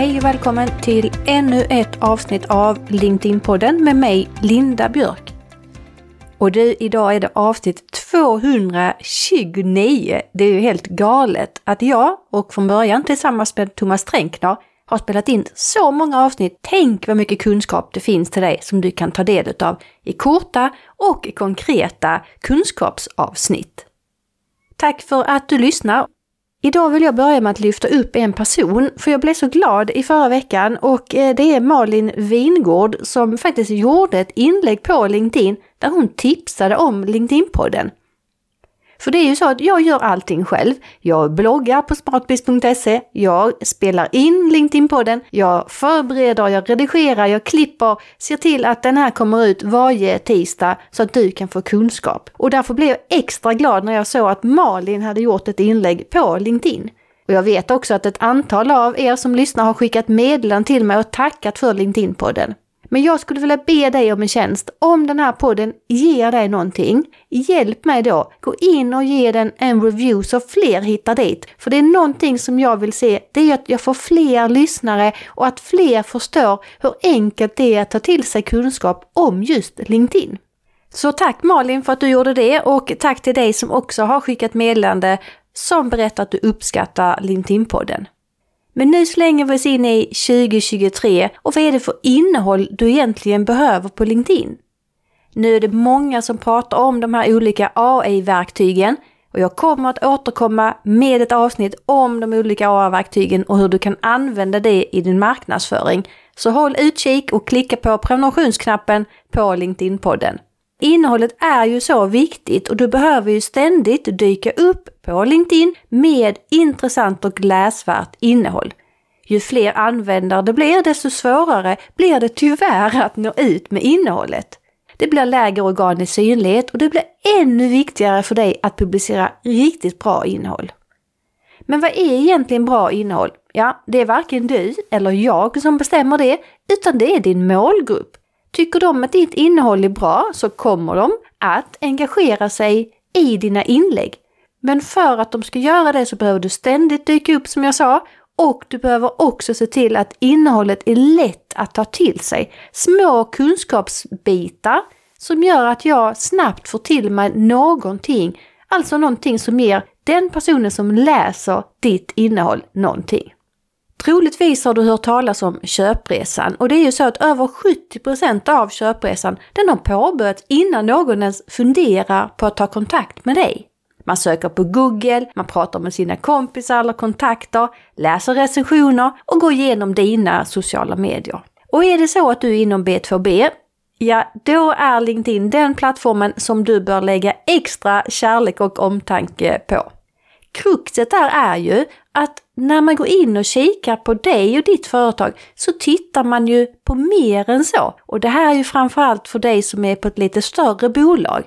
Hej och välkommen till ännu ett avsnitt av LinkedIn-podden med mig, Linda Björk. Och du, idag är det avsnitt 229. Det är ju helt galet att jag, och från början tillsammans med Thomas Tränkner, har spelat in så många avsnitt. Tänk vad mycket kunskap det finns till dig som du kan ta del av i korta och konkreta kunskapsavsnitt. Tack för att du lyssnar! Idag vill jag börja med att lyfta upp en person, för jag blev så glad i förra veckan och eh, det är Malin Vingård som faktiskt gjorde ett inlägg på LinkedIn där hon tipsade om LinkedIn-podden. För det är ju så att jag gör allting själv. Jag bloggar på smartbiz.se, jag spelar in LinkedIn-podden, jag förbereder, jag redigerar, jag klipper, ser till att den här kommer ut varje tisdag så att du kan få kunskap. Och därför blev jag extra glad när jag såg att Malin hade gjort ett inlägg på LinkedIn. Och jag vet också att ett antal av er som lyssnar har skickat meddelanden till mig och tackat för LinkedIn-podden. Men jag skulle vilja be dig om en tjänst. Om den här podden ger dig någonting, hjälp mig då. Gå in och ge den en review så fler hittar dit. För det är någonting som jag vill se, det är att jag får fler lyssnare och att fler förstår hur enkelt det är att ta till sig kunskap om just LinkedIn. Så tack Malin för att du gjorde det och tack till dig som också har skickat meddelande som berättar att du uppskattar LinkedIn-podden. Men nu slänger vi oss in i 2023 och vad är det för innehåll du egentligen behöver på LinkedIn? Nu är det många som pratar om de här olika AI-verktygen och jag kommer att återkomma med ett avsnitt om de olika AI-verktygen och hur du kan använda det i din marknadsföring. Så håll utkik och klicka på prenumerationsknappen på LinkedIn-podden. Innehållet är ju så viktigt och du behöver ju ständigt dyka upp på LinkedIn med intressant och läsvärt innehåll. Ju fler användare det blir, desto svårare blir det tyvärr att nå ut med innehållet. Det blir lägre organisk synlighet och det blir ännu viktigare för dig att publicera riktigt bra innehåll. Men vad är egentligen bra innehåll? Ja, det är varken du eller jag som bestämmer det, utan det är din målgrupp. Tycker de att ditt innehåll är bra så kommer de att engagera sig i dina inlägg. Men för att de ska göra det så behöver du ständigt dyka upp som jag sa och du behöver också se till att innehållet är lätt att ta till sig. Små kunskapsbitar som gör att jag snabbt får till mig någonting, alltså någonting som ger den personen som läser ditt innehåll någonting. Troligtvis har du hört talas om köpresan och det är ju så att över 70% av köpresan den har påbörjats innan någon ens funderar på att ta kontakt med dig. Man söker på Google, man pratar med sina kompisar eller kontakter, läser recensioner och går igenom dina sociala medier. Och är det så att du är inom B2B, ja då är LinkedIn den plattformen som du bör lägga extra kärlek och omtanke på. Kruxet där är ju att när man går in och kikar på dig och ditt företag så tittar man ju på mer än så. Och det här är ju framförallt för dig som är på ett lite större bolag.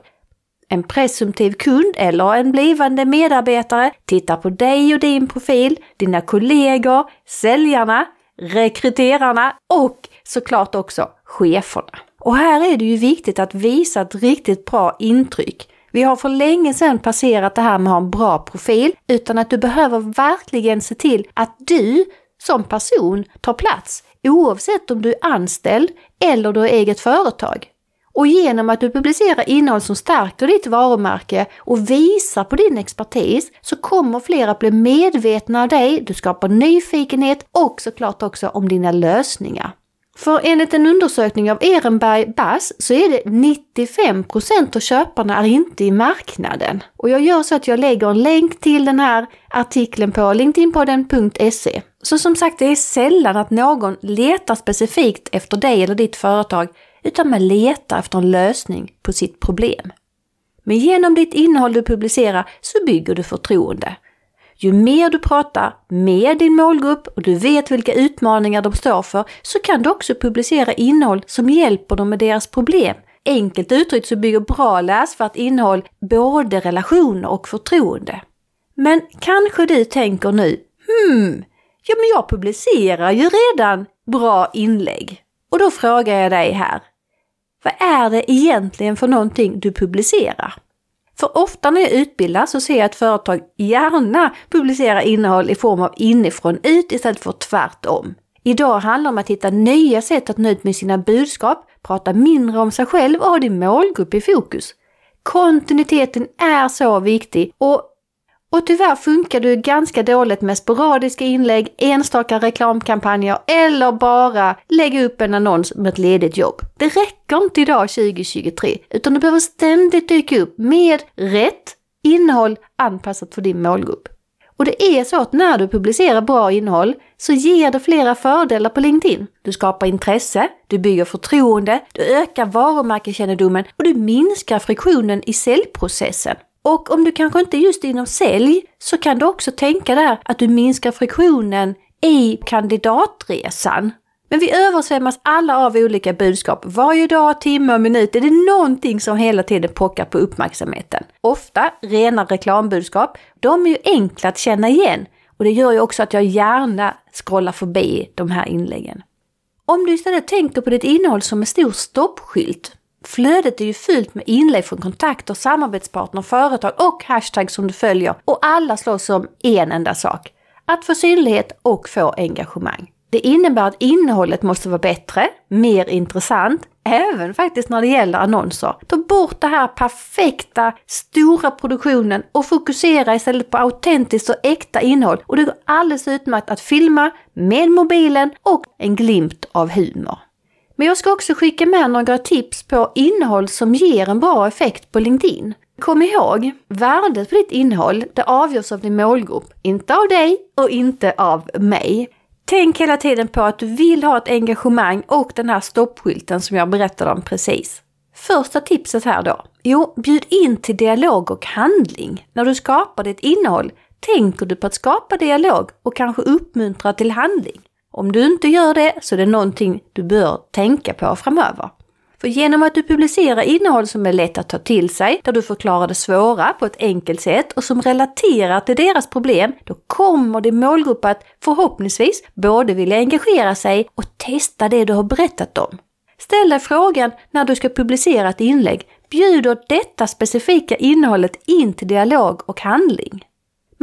En presumtiv kund eller en blivande medarbetare tittar på dig och din profil, dina kollegor, säljarna, rekryterarna och såklart också cheferna. Och här är det ju viktigt att visa ett riktigt bra intryck. Vi har för länge sedan passerat det här med att ha en bra profil, utan att du behöver verkligen se till att du som person tar plats, oavsett om du är anställd eller du har eget företag. Och genom att du publicerar innehåll som stärker ditt varumärke och visar på din expertis så kommer fler att bli medvetna av dig, du skapar nyfikenhet och såklart också om dina lösningar. För enligt en undersökning av Ehrenberg Bass så är det 95% av köparna är inte i marknaden. Och jag gör så att jag lägger en länk till den här artikeln på linkedinpodden.se. Så som sagt, det är sällan att någon letar specifikt efter dig eller ditt företag, utan man letar efter en lösning på sitt problem. Men genom ditt innehåll du publicerar så bygger du förtroende. Ju mer du pratar med din målgrupp och du vet vilka utmaningar de står för så kan du också publicera innehåll som hjälper dem med deras problem. Enkelt uttryckt så bygger bra läsvärt innehåll både relationer och förtroende. Men kanske du tänker nu, hmm, ja men jag publicerar ju redan bra inlägg. Och då frågar jag dig här, vad är det egentligen för någonting du publicerar? För ofta när jag utbildar så ser jag att företag gärna publicerar innehåll i form av inifrån ut istället för tvärtom. Idag handlar det om att hitta nya sätt att nå ut med sina budskap, prata mindre om sig själv och ha din målgrupp i fokus. Kontinuiteten är så viktig och, och tyvärr funkar det ganska dåligt med sporadiska inlägg, enstaka reklamkampanjer eller bara lägga upp en annons med ett ledigt jobb. Det räcker inte idag 2023 utan du behöver ständigt dyka upp med rätt innehåll anpassat för din målgrupp. Och det är så att när du publicerar bra innehåll så ger det flera fördelar på LinkedIn. Du skapar intresse, du bygger förtroende, du ökar varumärkeskännedomen och du minskar friktionen i säljprocessen. Och om du kanske inte just inom sälj så kan du också tänka där att du minskar friktionen i kandidatresan. Men vi översvämmas alla av olika budskap. Varje dag, timme och minut är det någonting som hela tiden pockar på uppmärksamheten. Ofta rena reklambudskap. De är ju enkla att känna igen och det gör ju också att jag gärna scrollar förbi de här inläggen. Om du istället tänker på ditt innehåll som en stor stoppskylt. Flödet är ju fyllt med inlägg från kontakter, samarbetspartner, företag och hashtags som du följer och alla slåss om en enda sak. Att få synlighet och få engagemang. Det innebär att innehållet måste vara bättre, mer intressant, även faktiskt när det gäller annonser. Ta bort den här perfekta, stora produktionen och fokusera istället på autentiskt och äkta innehåll. Och det går alldeles utmärkt att filma med mobilen och en glimt av humor. Men jag ska också skicka med några tips på innehåll som ger en bra effekt på LinkedIn. Kom ihåg, värdet på ditt innehåll det avgörs av din målgrupp, inte av dig och inte av mig. Tänk hela tiden på att du vill ha ett engagemang och den här stoppskylten som jag berättade om precis. Första tipset här då. Jo, bjud in till dialog och handling. När du skapar ditt innehåll tänker du på att skapa dialog och kanske uppmuntra till handling. Om du inte gör det så är det någonting du bör tänka på framöver. För genom att du publicerar innehåll som är lätt att ta till sig, där du förklarar det svåra på ett enkelt sätt och som relaterar till deras problem, då kommer din målgrupp att förhoppningsvis både vilja engagera sig och testa det du har berättat om. Ställ dig frågan när du ska publicera ett inlägg, bjuder detta specifika innehållet in till dialog och handling?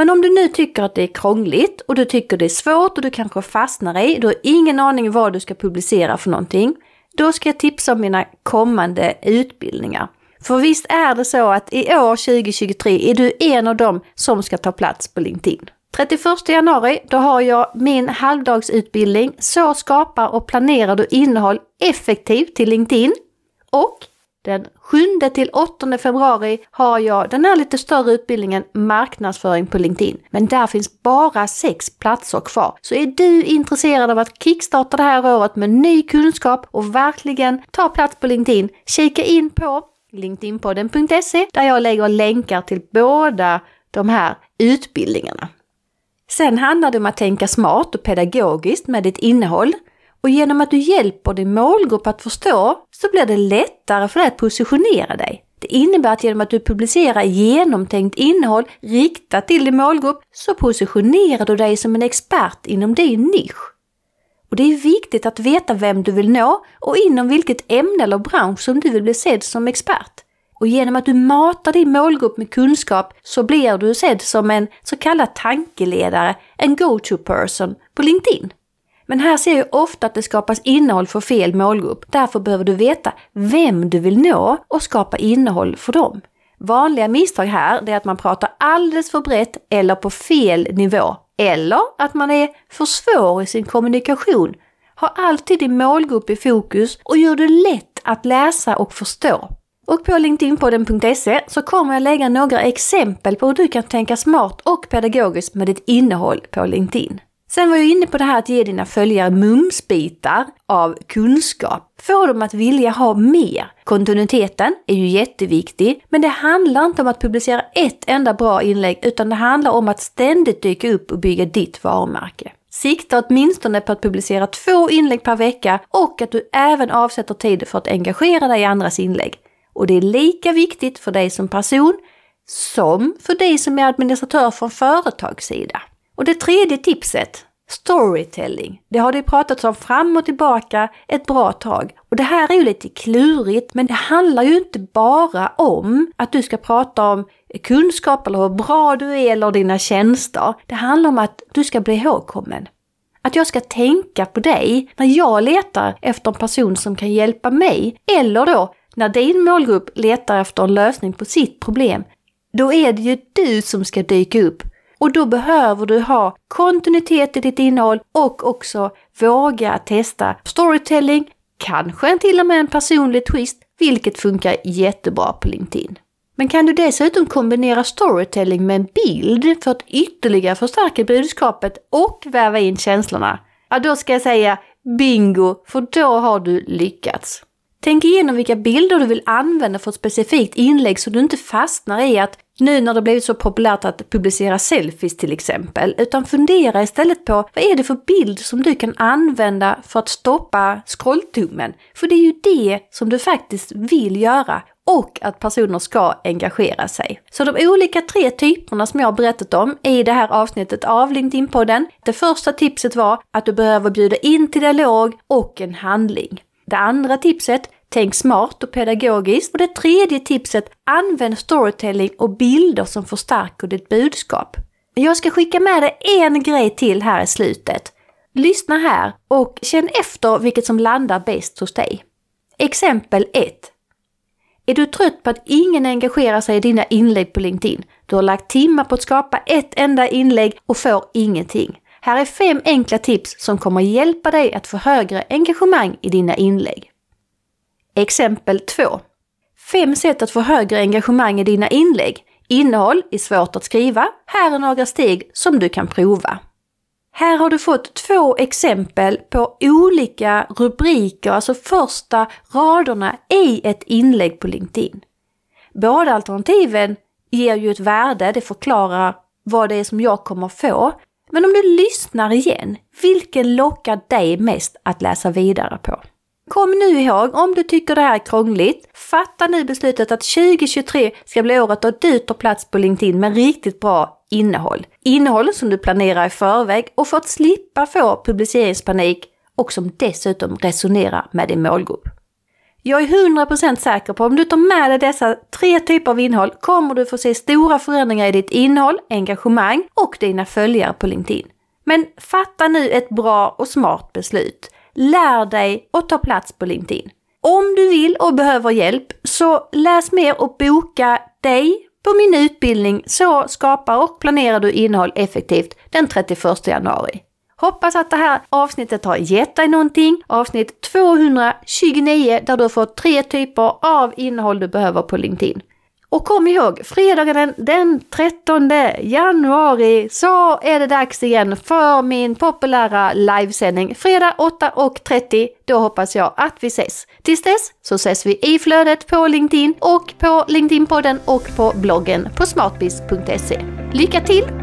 Men om du nu tycker att det är krångligt och du tycker det är svårt och du kanske fastnar i, du har ingen aning vad du ska publicera för någonting, då ska jag tipsa om mina kommande utbildningar. För visst är det så att i år 2023 är du en av dem som ska ta plats på LinkedIn. 31 januari, då har jag min halvdagsutbildning Så skapar och planerar du innehåll effektivt till LinkedIn. Och den 7 till 8 februari har jag den här lite större utbildningen Marknadsföring på LinkedIn. Men där finns bara sex platser kvar. Så är du intresserad av att kickstarta det här året med ny kunskap och verkligen ta plats på LinkedIn, kika in på linkedinpodden.se där jag lägger länkar till båda de här utbildningarna. Sen handlar det om att tänka smart och pedagogiskt med ditt innehåll. Och genom att du hjälper din målgrupp att förstå så blir det lättare för dig att positionera dig. Det innebär att genom att du publicerar genomtänkt innehåll riktat till din målgrupp så positionerar du dig som en expert inom din nisch. Och det är viktigt att veta vem du vill nå och inom vilket ämne eller bransch som du vill bli sedd som expert. Och genom att du matar din målgrupp med kunskap så blir du sedd som en så kallad tankeledare, en go-to person på LinkedIn. Men här ser jag ofta att det skapas innehåll för fel målgrupp. Därför behöver du veta vem du vill nå och skapa innehåll för dem. Vanliga misstag här är att man pratar alldeles för brett eller på fel nivå. Eller att man är för svår i sin kommunikation. Ha alltid din målgrupp i fokus och gör det lätt att läsa och förstå. Och på LinkedInpodden.se så kommer jag lägga några exempel på hur du kan tänka smart och pedagogiskt med ditt innehåll på LinkedIn. Sen var jag inne på det här att ge dina följare mumsbitar av kunskap. Få dem att vilja ha mer. Kontinuiteten är ju jätteviktig, men det handlar inte om att publicera ett enda bra inlägg, utan det handlar om att ständigt dyka upp och bygga ditt varumärke. Sikta åtminstone på att publicera två inlägg per vecka och att du även avsätter tid för att engagera dig i andras inlägg. Och det är lika viktigt för dig som person som för dig som är administratör från företagssida. Och det tredje tipset, storytelling. Det har det pratats om fram och tillbaka ett bra tag. Och det här är ju lite klurigt, men det handlar ju inte bara om att du ska prata om kunskap eller hur bra du är eller dina tjänster. Det handlar om att du ska bli ihågkommen. Att jag ska tänka på dig när jag letar efter en person som kan hjälpa mig. Eller då när din målgrupp letar efter en lösning på sitt problem. Då är det ju du som ska dyka upp. Och då behöver du ha kontinuitet i ditt innehåll och också våga testa storytelling, kanske till och med en personlig twist, vilket funkar jättebra på LinkedIn. Men kan du dessutom kombinera storytelling med en bild för att ytterligare förstärka budskapet och väva in känslorna? Ja, då ska jag säga bingo, för då har du lyckats. Tänk igenom vilka bilder du vill använda för ett specifikt inlägg så du inte fastnar i att nu när det blivit så populärt att publicera selfies till exempel, utan fundera istället på vad är det för bild som du kan använda för att stoppa scrolltummen? För det är ju det som du faktiskt vill göra och att personer ska engagera sig. Så de olika tre typerna som jag har berättat om i det här avsnittet av LinkedIn-podden. Det första tipset var att du behöver bjuda in till dialog och en handling. Det andra tipset, tänk smart och pedagogiskt. Och det tredje tipset, använd storytelling och bilder som förstärker ditt budskap. Jag ska skicka med dig en grej till här i slutet. Lyssna här och känn efter vilket som landar bäst hos dig. Exempel 1. Är du trött på att ingen engagerar sig i dina inlägg på LinkedIn? Du har lagt timmar på att skapa ett enda inlägg och får ingenting. Här är fem enkla tips som kommer hjälpa dig att få högre engagemang i dina inlägg. Exempel 2. Fem sätt att få högre engagemang i dina inlägg. Innehåll är svårt att skriva. Här är några steg som du kan prova. Här har du fått två exempel på olika rubriker, alltså första raderna i ett inlägg på LinkedIn. Båda alternativen ger ju ett värde, det förklarar vad det är som jag kommer få. Men om du lyssnar igen, vilken lockar dig mest att läsa vidare på? Kom nu ihåg, om du tycker det här är krångligt, fatta nu beslutet att 2023 ska bli året då du tar plats på LinkedIn med riktigt bra innehåll. Innehåll som du planerar i förväg och för att slippa få publiceringspanik och som dessutom resonerar med din målgrupp. Jag är 100% säker på att om du tar med dig dessa tre typer av innehåll kommer du få se stora förändringar i ditt innehåll, engagemang och dina följare på LinkedIn. Men fatta nu ett bra och smart beslut. Lär dig att ta plats på LinkedIn. Om du vill och behöver hjälp så läs mer och boka dig på min utbildning Så skapar och planerar du innehåll effektivt den 31 januari. Hoppas att det här avsnittet har gett dig någonting. Avsnitt 229 där du får tre typer av innehåll du behöver på LinkedIn. Och kom ihåg, fredagen den 13 januari så är det dags igen för min populära livesändning. Fredag 8.30, då hoppas jag att vi ses. Tills dess så ses vi i flödet på LinkedIn och på LinkedIn-podden och på bloggen på smartbiz.se. Lycka till